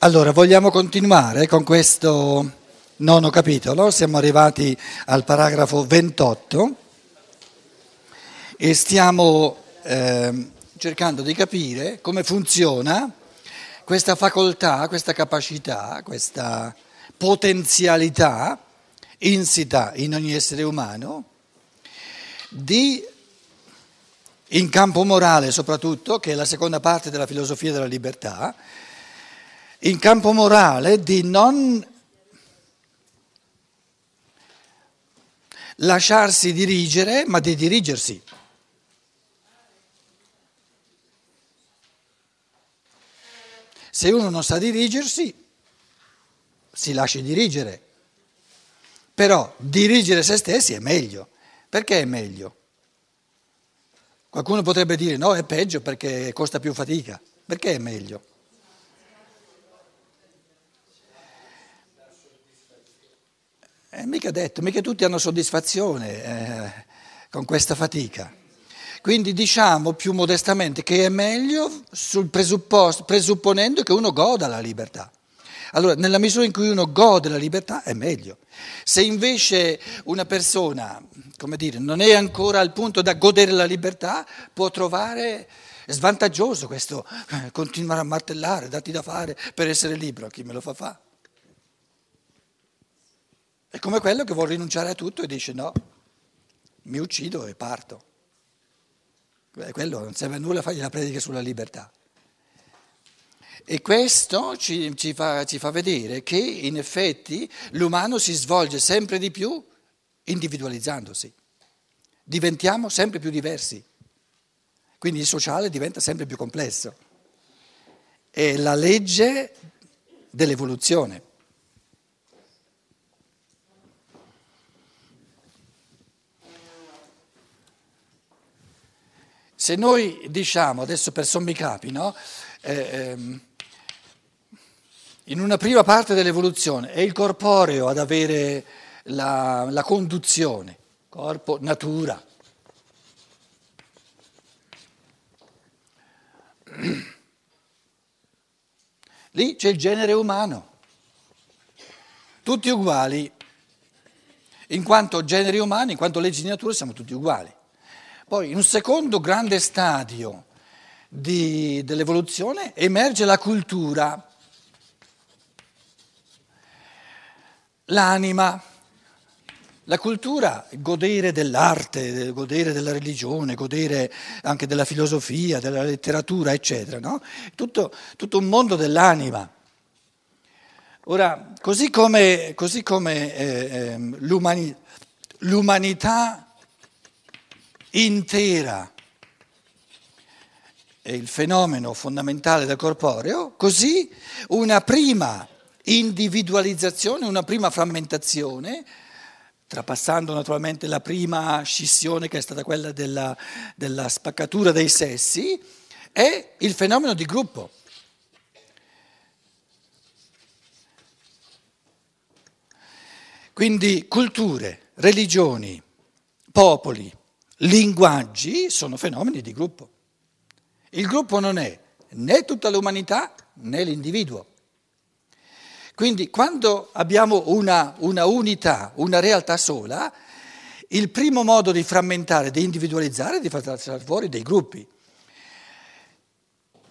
Allora, vogliamo continuare con questo nono capitolo, siamo arrivati al paragrafo 28 e stiamo eh, cercando di capire come funziona questa facoltà, questa capacità, questa potenzialità insita in ogni essere umano di, in campo morale soprattutto, che è la seconda parte della filosofia della libertà, in campo morale di non lasciarsi dirigere, ma di dirigersi. Se uno non sa dirigersi, si lascia dirigere. Però dirigere se stessi è meglio. Perché è meglio? Qualcuno potrebbe dire no, è peggio perché costa più fatica. Perché è meglio? Eh, mica detto, mica tutti hanno soddisfazione eh, con questa fatica. Quindi diciamo più modestamente che è meglio presupponendo che uno goda la libertà. Allora, nella misura in cui uno gode la libertà è meglio. Se invece una persona, come dire, non è ancora al punto da godere la libertà, può trovare svantaggioso questo eh, continuare a martellare, dati da fare per essere libero, chi me lo fa fare? È come quello che vuole rinunciare a tutto e dice no, mi uccido e parto. Quello non serve a nulla fargli la predica sulla libertà. E questo ci, ci, fa, ci, fa, vedere che in effetti l'umano si svolge sempre di più individualizzandosi. Diventiamo sempre più diversi. Quindi il sociale diventa sempre più complesso. È la legge dell'evoluzione. Se noi diciamo, adesso per sommi capi, no? eh, ehm, in una prima parte dell'evoluzione è il corporeo ad avere la, la conduzione, corpo, natura. Lì c'è il genere umano, tutti uguali, in quanto generi umani, in quanto leggi di natura siamo tutti uguali. Poi in un secondo grande stadio di, dell'evoluzione emerge la cultura, l'anima. La cultura, godere dell'arte, godere della religione, godere anche della filosofia, della letteratura, eccetera, no? tutto, tutto un mondo dell'anima. Ora, così come, così come eh, l'umani, l'umanità intera è il fenomeno fondamentale del corporeo, così una prima individualizzazione, una prima frammentazione, trapassando naturalmente la prima scissione che è stata quella della, della spaccatura dei sessi, è il fenomeno di gruppo. Quindi culture, religioni, popoli, linguaggi sono fenomeni di gruppo. Il gruppo non è né tutta l'umanità né l'individuo. Quindi quando abbiamo una, una unità, una realtà sola, il primo modo di frammentare, di individualizzare è di far trarre fuori dei gruppi.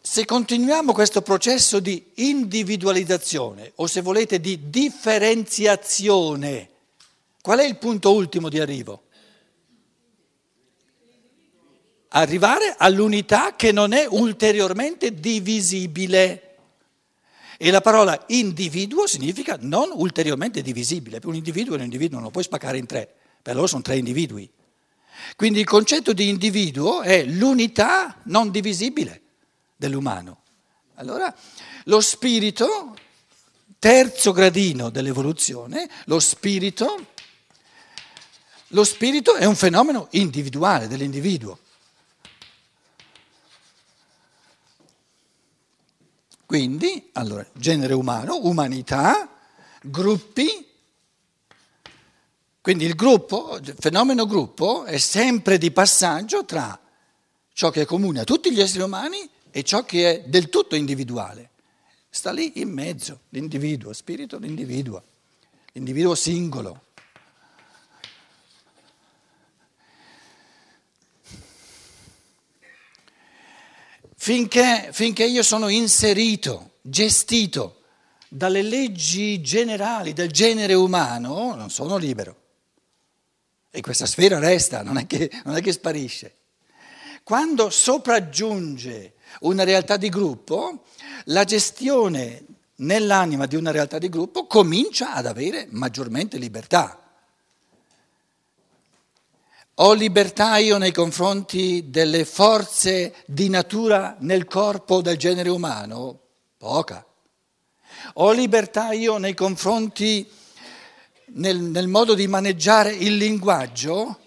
Se continuiamo questo processo di individualizzazione o se volete di differenziazione, qual è il punto ultimo di arrivo? Arrivare all'unità che non è ulteriormente divisibile. E la parola individuo significa non ulteriormente divisibile. Un individuo è un individuo, non lo puoi spaccare in tre, per loro sono tre individui. Quindi il concetto di individuo è l'unità non divisibile dell'umano. Allora lo spirito, terzo gradino dell'evoluzione, lo spirito, lo spirito è un fenomeno individuale dell'individuo. Quindi, allora, genere umano, umanità, gruppi. Quindi il gruppo, il fenomeno gruppo è sempre di passaggio tra ciò che è comune a tutti gli esseri umani e ciò che è del tutto individuale. sta lì in mezzo, l'individuo, spirito l'individuo, l'individuo singolo. Finché, finché io sono inserito, gestito dalle leggi generali del genere umano, non sono libero. E questa sfera resta, non è che, non è che sparisce. Quando sopraggiunge una realtà di gruppo, la gestione nell'anima di una realtà di gruppo comincia ad avere maggiormente libertà. Ho libertà io nei confronti delle forze di natura nel corpo del genere umano? Poca. Ho libertà io nei confronti, nel, nel modo di maneggiare il linguaggio?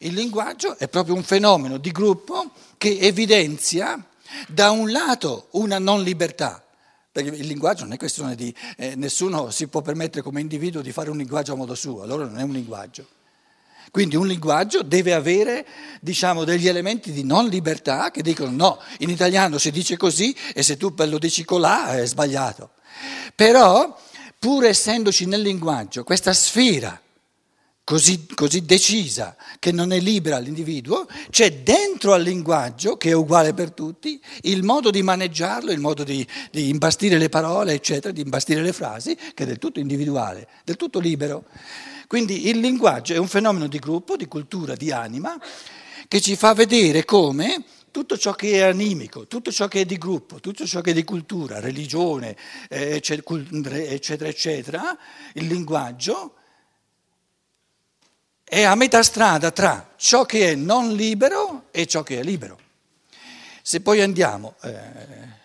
Il linguaggio è proprio un fenomeno di gruppo che evidenzia da un lato una non libertà, perché il linguaggio non è questione di eh, nessuno si può permettere come individuo di fare un linguaggio a modo suo, allora non è un linguaggio. Quindi un linguaggio deve avere diciamo, degli elementi di non libertà che dicono no, in italiano si dice così e se tu lo dici colà è sbagliato. Però, pur essendoci nel linguaggio questa sfera così, così, decisa che non è libera l'individuo, c'è dentro al linguaggio, che è uguale per tutti, il modo di maneggiarlo, il modo di, di imbastire le parole, eccetera, di imbastire le frasi, che è del tutto individuale, del tutto libero. Quindi il linguaggio è un fenomeno di gruppo, di cultura, di anima, che ci fa vedere come tutto ciò che è animico, tutto ciò che è di gruppo, tutto ciò che è di cultura, religione, eccetera, eccetera, il linguaggio è a metà strada tra ciò che è non libero e ciò che è libero. Se poi andiamo, eh,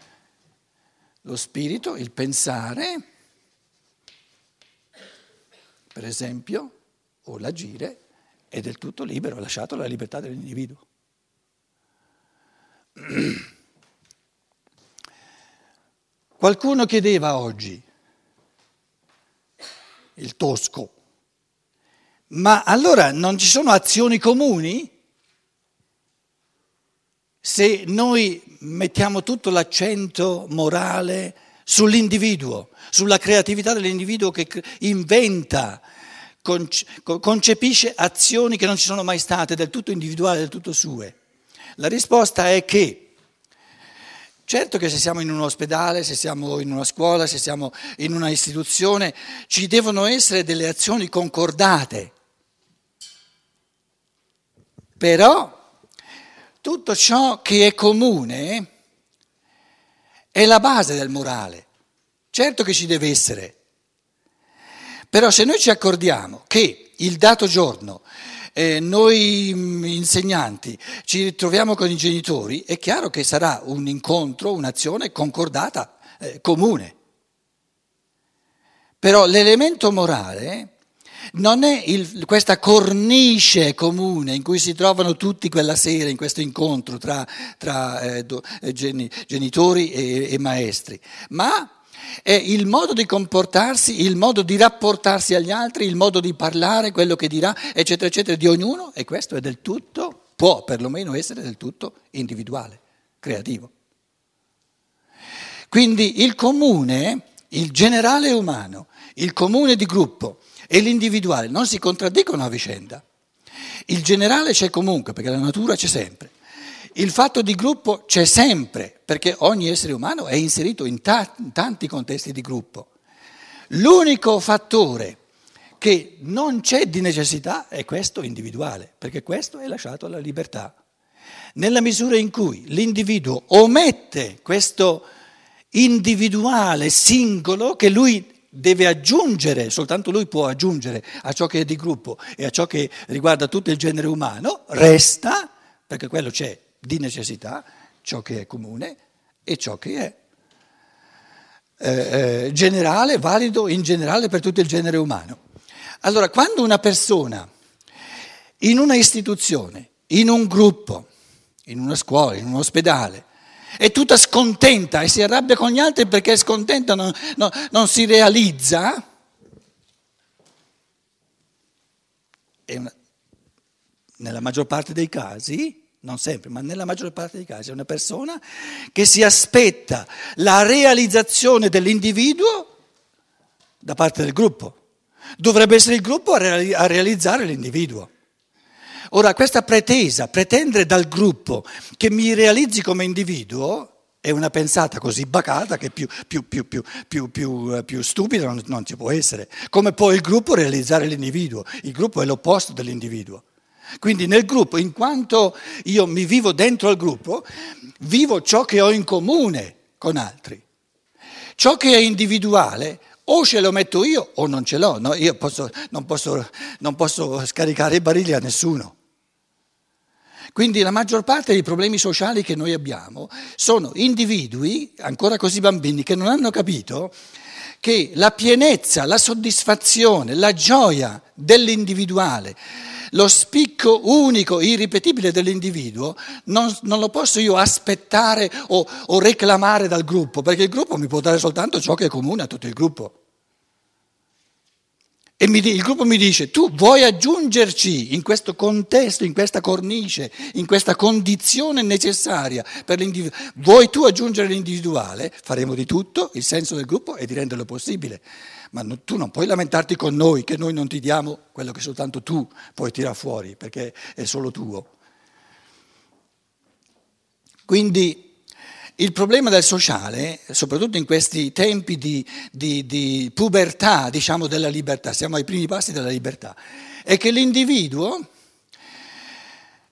lo spirito, il pensare, per esempio, o l'agire, è del tutto libero, ha lasciato la libertà dell'individuo. Qualcuno chiedeva oggi, il tosco, ma allora non ci sono azioni comuni? Se noi mettiamo tutto l'accento morale sull'individuo, sulla creatività dell'individuo che inventa, concepisce azioni che non ci sono mai state, del tutto individuali, del tutto sue. La risposta è che, certo che se siamo in un ospedale, se siamo in una scuola, se siamo in una istituzione, ci devono essere delle azioni concordate però tutto ciò che è comune è la base del morale. Certo che ci deve essere. Però se noi ci accordiamo che il dato giorno eh, noi mm, insegnanti ci ritroviamo con i genitori, è chiaro che sarà un incontro, un'azione concordata, eh, comune. Però l'elemento morale non è il, questa cornice comune in cui si trovano tutti quella sera in questo incontro tra, tra eh, do, eh, genitori e, e maestri, ma è il modo di comportarsi, il modo di rapportarsi agli altri, il modo di parlare, quello che dirà, eccetera, eccetera, di ognuno, e questo è del tutto, può perlomeno essere del tutto individuale, creativo. Quindi il comune, il generale umano, il comune di gruppo, e l'individuale non si contraddicono a vicenda. Il generale c'è comunque, perché la natura c'è sempre. Il fatto di gruppo c'è sempre, perché ogni essere umano è inserito in, ta- in tanti contesti di gruppo. L'unico fattore che non c'è di necessità è questo individuale, perché questo è lasciato alla libertà. Nella misura in cui l'individuo omette questo individuale singolo che lui deve aggiungere, soltanto lui può aggiungere a ciò che è di gruppo e a ciò che riguarda tutto il genere umano, resta, perché quello c'è di necessità, ciò che è comune e ciò che è eh, eh, generale, valido in generale per tutto il genere umano. Allora, quando una persona in una istituzione, in un gruppo, in una scuola, in un ospedale, è tutta scontenta e si arrabbia con gli altri perché è scontenta, non, non, non si realizza. Una, nella maggior parte dei casi non sempre, ma nella maggior parte dei casi è una persona che si aspetta la realizzazione dell'individuo da parte del gruppo. Dovrebbe essere il gruppo a, realizzare l'individuo. Ora, questa pretesa, pretendere dal gruppo che mi realizzi come individuo, è una pensata così bacata che più, più, più, più stupida non, non ci può essere. Come può il gruppo realizzare l'individuo? Il gruppo è l'opposto dell'individuo. Quindi nel gruppo, in quanto io mi vivo dentro al gruppo, vivo ciò che ho in comune con altri. Ciò che è individuale o ce lo metto io o non ce l'ho. No? Io posso, non, posso, non posso scaricare i barili a nessuno. Quindi la maggior parte dei problemi sociali che noi abbiamo sono individui, ancora così bambini, che non hanno capito che la pienezza, la soddisfazione, la gioia dell'individuale, lo spicco unico, irripetibile dell'individuo, non, non lo posso io aspettare o, o reclamare dal gruppo, perché il gruppo mi può dare soltanto ciò che è comune a tutto il gruppo. E mi, il gruppo mi dice, tu vuoi aggiungerci in questo contesto, in questa cornice, in questa condizione necessaria per l'individuo, vuoi tu aggiungere l'individuale? Faremo di tutto, il senso del gruppo è di renderlo possibile. Ma no, tu non puoi lamentarti con noi che noi non ti diamo quello che soltanto tu puoi tirare fuori, perché è solo tuo. Quindi il problema del sociale, soprattutto in questi tempi di, di, di, pubertà, diciamo, della libertà, siamo ai primi passi della libertà, è che l'individuo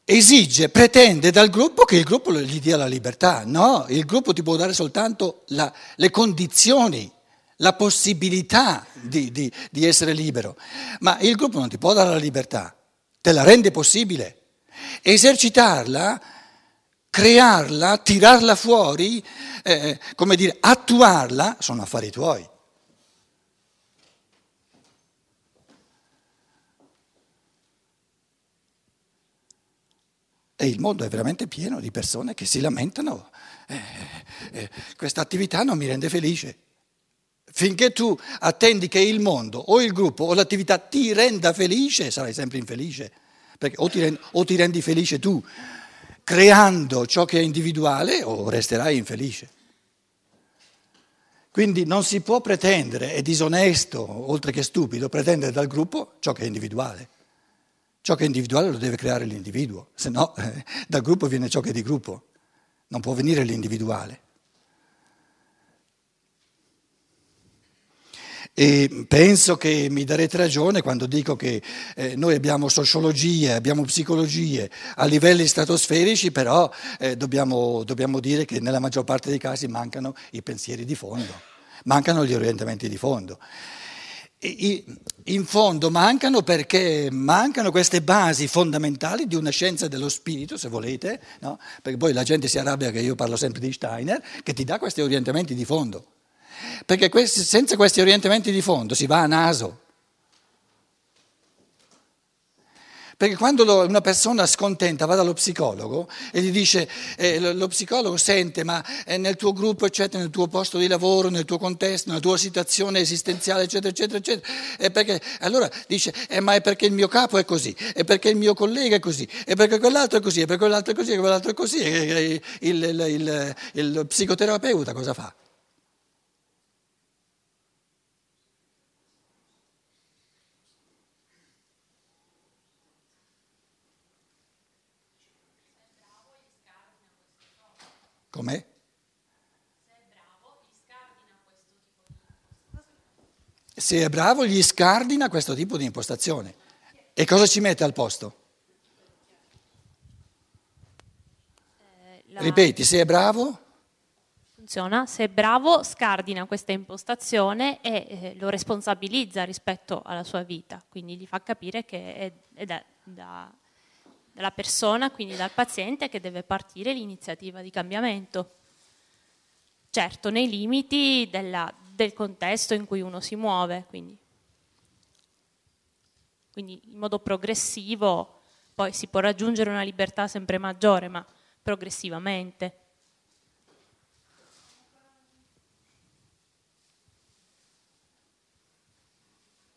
esige, pretende dal gruppo che il gruppo gli dia la libertà. No, il gruppo ti può dare soltanto la, le condizioni, la possibilità di, di, di essere libero, ma il gruppo non ti può dare la libertà, te la rende possibile. Esercitarla crearla, tirarla fuori, eh, come dire, attuarla, sono affari tuoi. E il mondo è veramente pieno di persone che si lamentano, eh, eh, questa attività non mi rende felice. Finché tu attendi che il mondo o il gruppo o l'attività ti renda felice, sarai sempre infelice, perché o ti rendi, o ti rendi felice tu creando ciò che è individuale o resterai infelice. Quindi non si può pretendere, è disonesto, oltre che stupido, pretendere dal gruppo ciò che è individuale. Ciò che è individuale lo deve creare l'individuo, se no dal gruppo viene ciò che è di gruppo, non può venire l'individuale. E penso che mi darete ragione quando dico che eh, noi abbiamo sociologie, abbiamo psicologie a livelli stratosferici, però eh, dobbiamo, dobbiamo dire che nella maggior parte dei casi mancano i pensieri di fondo, mancano gli orientamenti di fondo. In fondo mancano perché mancano queste basi fondamentali di una scienza dello spirito, se volete, no? perché poi la gente si arrabbia che io parlo sempre di Steiner, che ti dà questi orientamenti di fondo. Perché questi, senza questi orientamenti di fondo si va a naso. Perché quando una persona scontenta va dallo psicologo e gli dice, eh, lo psicologo sente, ma nel tuo gruppo, eccetera, nel tuo posto di lavoro, nel tuo contesto, nella tua situazione esistenziale, eccetera, eccetera, eccetera, e perché, allora dice, eh, ma è perché il mio capo è così, è perché il mio collega è così, è perché quell'altro è così, è perché quell'altro è così, è quell'altro è così, e il, il, il, il psicoterapeuta cosa fa? Com'è? Se è bravo gli scardina questo tipo di impostazione. E cosa ci mette al posto? Eh, la... Ripeti, se è bravo? Funziona, se è bravo scardina questa impostazione e eh, lo responsabilizza rispetto alla sua vita, quindi gli fa capire che è, è da, da dalla persona, quindi dal paziente, che deve partire l'iniziativa di cambiamento. Certo, nei limiti della, del contesto in cui uno si muove, quindi. quindi in modo progressivo poi si può raggiungere una libertà sempre maggiore, ma progressivamente.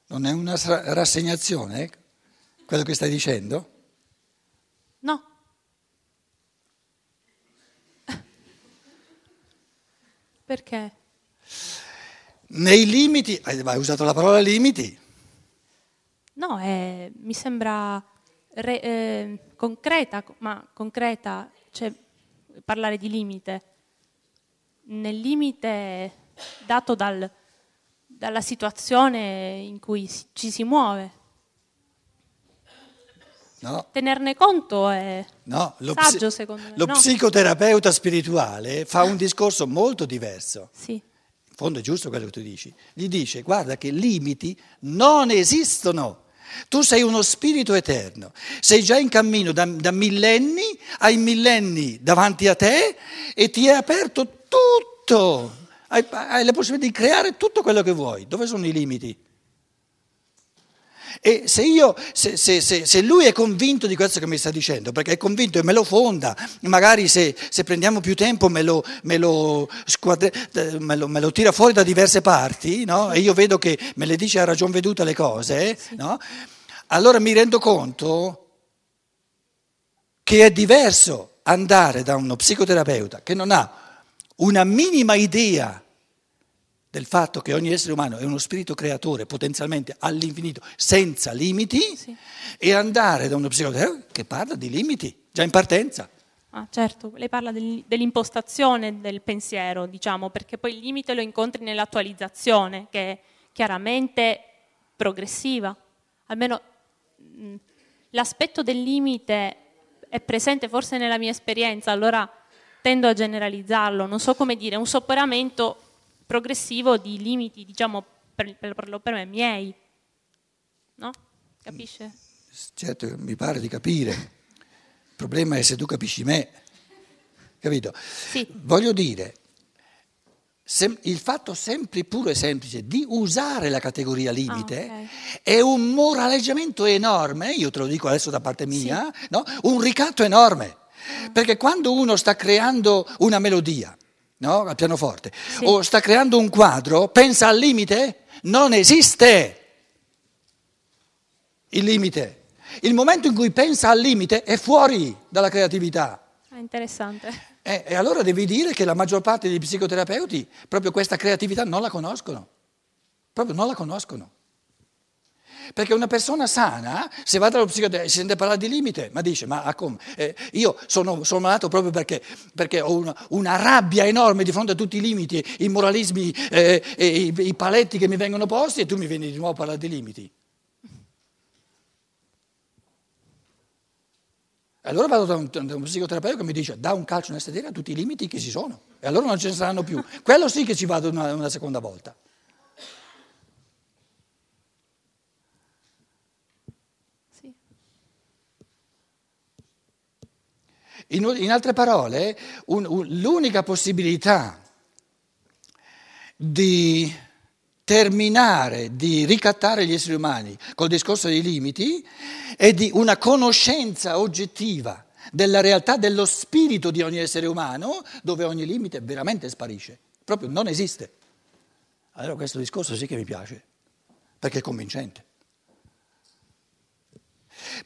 Non è una rassegnazione quello che stai dicendo? No. Perché? Nei limiti, hai usato la parola limiti. No, è, mi sembra re, eh, concreta, ma concreta, cioè parlare di limite. Nel limite dato dal, dalla situazione in cui ci si muove. No. Tenerne conto è no, lo saggio, secondo me. Lo no? psicoterapeuta spirituale fa un discorso molto diverso. Sì. In fondo è giusto quello che tu dici. Gli dice, guarda che limiti non esistono. Tu sei uno spirito eterno, sei già in cammino da, da millenni, hai millenni davanti a te e ti è aperto tutto. Hai, hai la possibilità di creare tutto quello che vuoi. Dove sono i limiti? E se, io, se, se, se, lui è convinto di questo che mi sta dicendo, perché è convinto e me lo fonda, magari se, prendiamo più tempo me lo, me, lo squadre, me, lo, me lo, tira fuori da diverse parti, no? e io vedo che me le dice a ragion veduta le cose, no? allora mi rendo conto che è diverso andare da uno psicoterapeuta che non ha una minima idea del fatto che ogni essere umano è uno spirito creatore potenzialmente all'infinito, senza limiti, sì. e andare da uno psicoterapeuta che parla di limiti, già in partenza. Ah, certo, lei parla del, dell'impostazione del pensiero, diciamo, perché poi il limite lo incontri nell'attualizzazione, che è chiaramente progressiva. Almeno mh, l'aspetto del limite è presente forse nella mia esperienza, allora tendo a generalizzarlo, non so come dire, un superamento progressivo di limiti, diciamo, per, per, per me miei. No? Capisce? Certo, mi pare di capire. Il problema è se tu capisci me. Capito? Sì. Voglio dire, sem- il fatto sempre puro e semplice di usare la categoria limite ah, okay. è un moraleggiamento enorme, io te lo dico adesso da parte mia, sì. no? un ricatto enorme. Ah. Perché quando uno sta creando una melodia, no? al pianoforte, sì. o sta creando un quadro, pensa al limite? Non esiste il limite. Il momento in cui pensa al limite è fuori dalla creatività. È interessante. Eh, e allora devi dire che la maggior parte dei psicoterapeuti proprio questa creatività non la conoscono. Proprio non la conoscono. Perché una persona sana, se va dallo psicoterapeuta e si sente parlare di limite, ma dice, ma come? Eh, io sono, sono, malato proprio perché, perché ho una, una, rabbia enorme di fronte a tutti i limiti, i moralismi eh, i, i paletti che mi vengono posti e tu mi vieni di nuovo a parlare di limiti. Allora vado da un, da un, psicoterapeuta che mi dice da un calcio nella sedere a tutti i limiti che ci sono e allora non ce ne saranno più. Quello sì che ci vado una, una seconda volta. In, in altre parole, un, un, l'unica possibilità di terminare, di ricattare gli esseri umani col discorso dei limiti è di una conoscenza oggettiva della realtà dello spirito di ogni essere umano, dove ogni limite veramente sparisce, proprio non esiste. Allora questo discorso sì che mi piace, perché è convincente.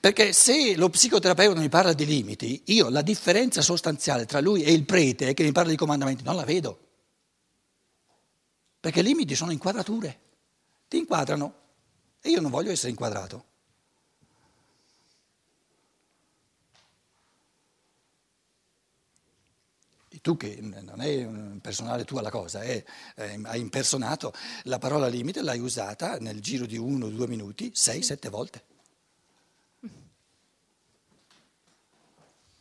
Perché se lo psicoterapeuta mi parla di limiti, io la differenza sostanziale tra lui e il prete che mi parla di comandamenti non la vedo. Perché i limiti sono inquadrature, ti inquadrano e io non voglio essere inquadrato. E tu che non è personale tua la cosa, è, è, hai impersonato la parola limite, l'hai usata nel giro di uno o due minuti sei, sette volte.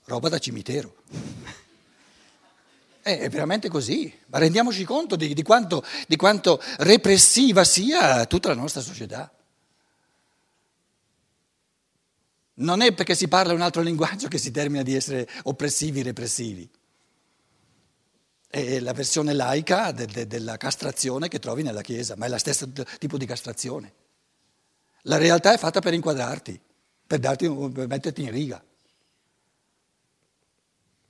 Roba da cimitero. È veramente così, ma rendiamoci conto di, di, quanto, di quanto repressiva sia tutta la nostra società. Non è perché si parla un altro linguaggio che si termina di essere oppressivi, repressivi. È la versione laica de, de, della castrazione che trovi nella Chiesa, ma è lo stesso tipo di castrazione. La realtà è fatta per inquadrarti, per, darti, per metterti in riga.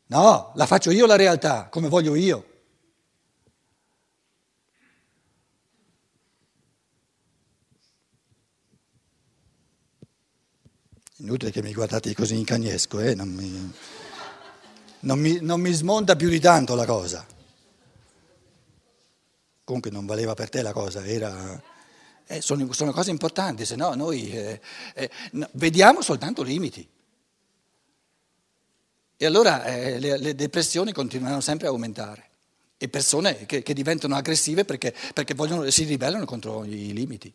No, la faccio io la realtà, come voglio io. Inutile che mi guardate così in cagnesco, eh? non, mi, non, mi, non mi smonta più di tanto la cosa. comunque non valeva per te la cosa, era, eh, sono, sono, cose importanti, se no noi eh, eh, no, vediamo soltanto limiti. E allora eh, le, le, depressioni continuano sempre a aumentare e persone che, che diventano aggressive perché, perché vogliono, si ribellano contro i limiti.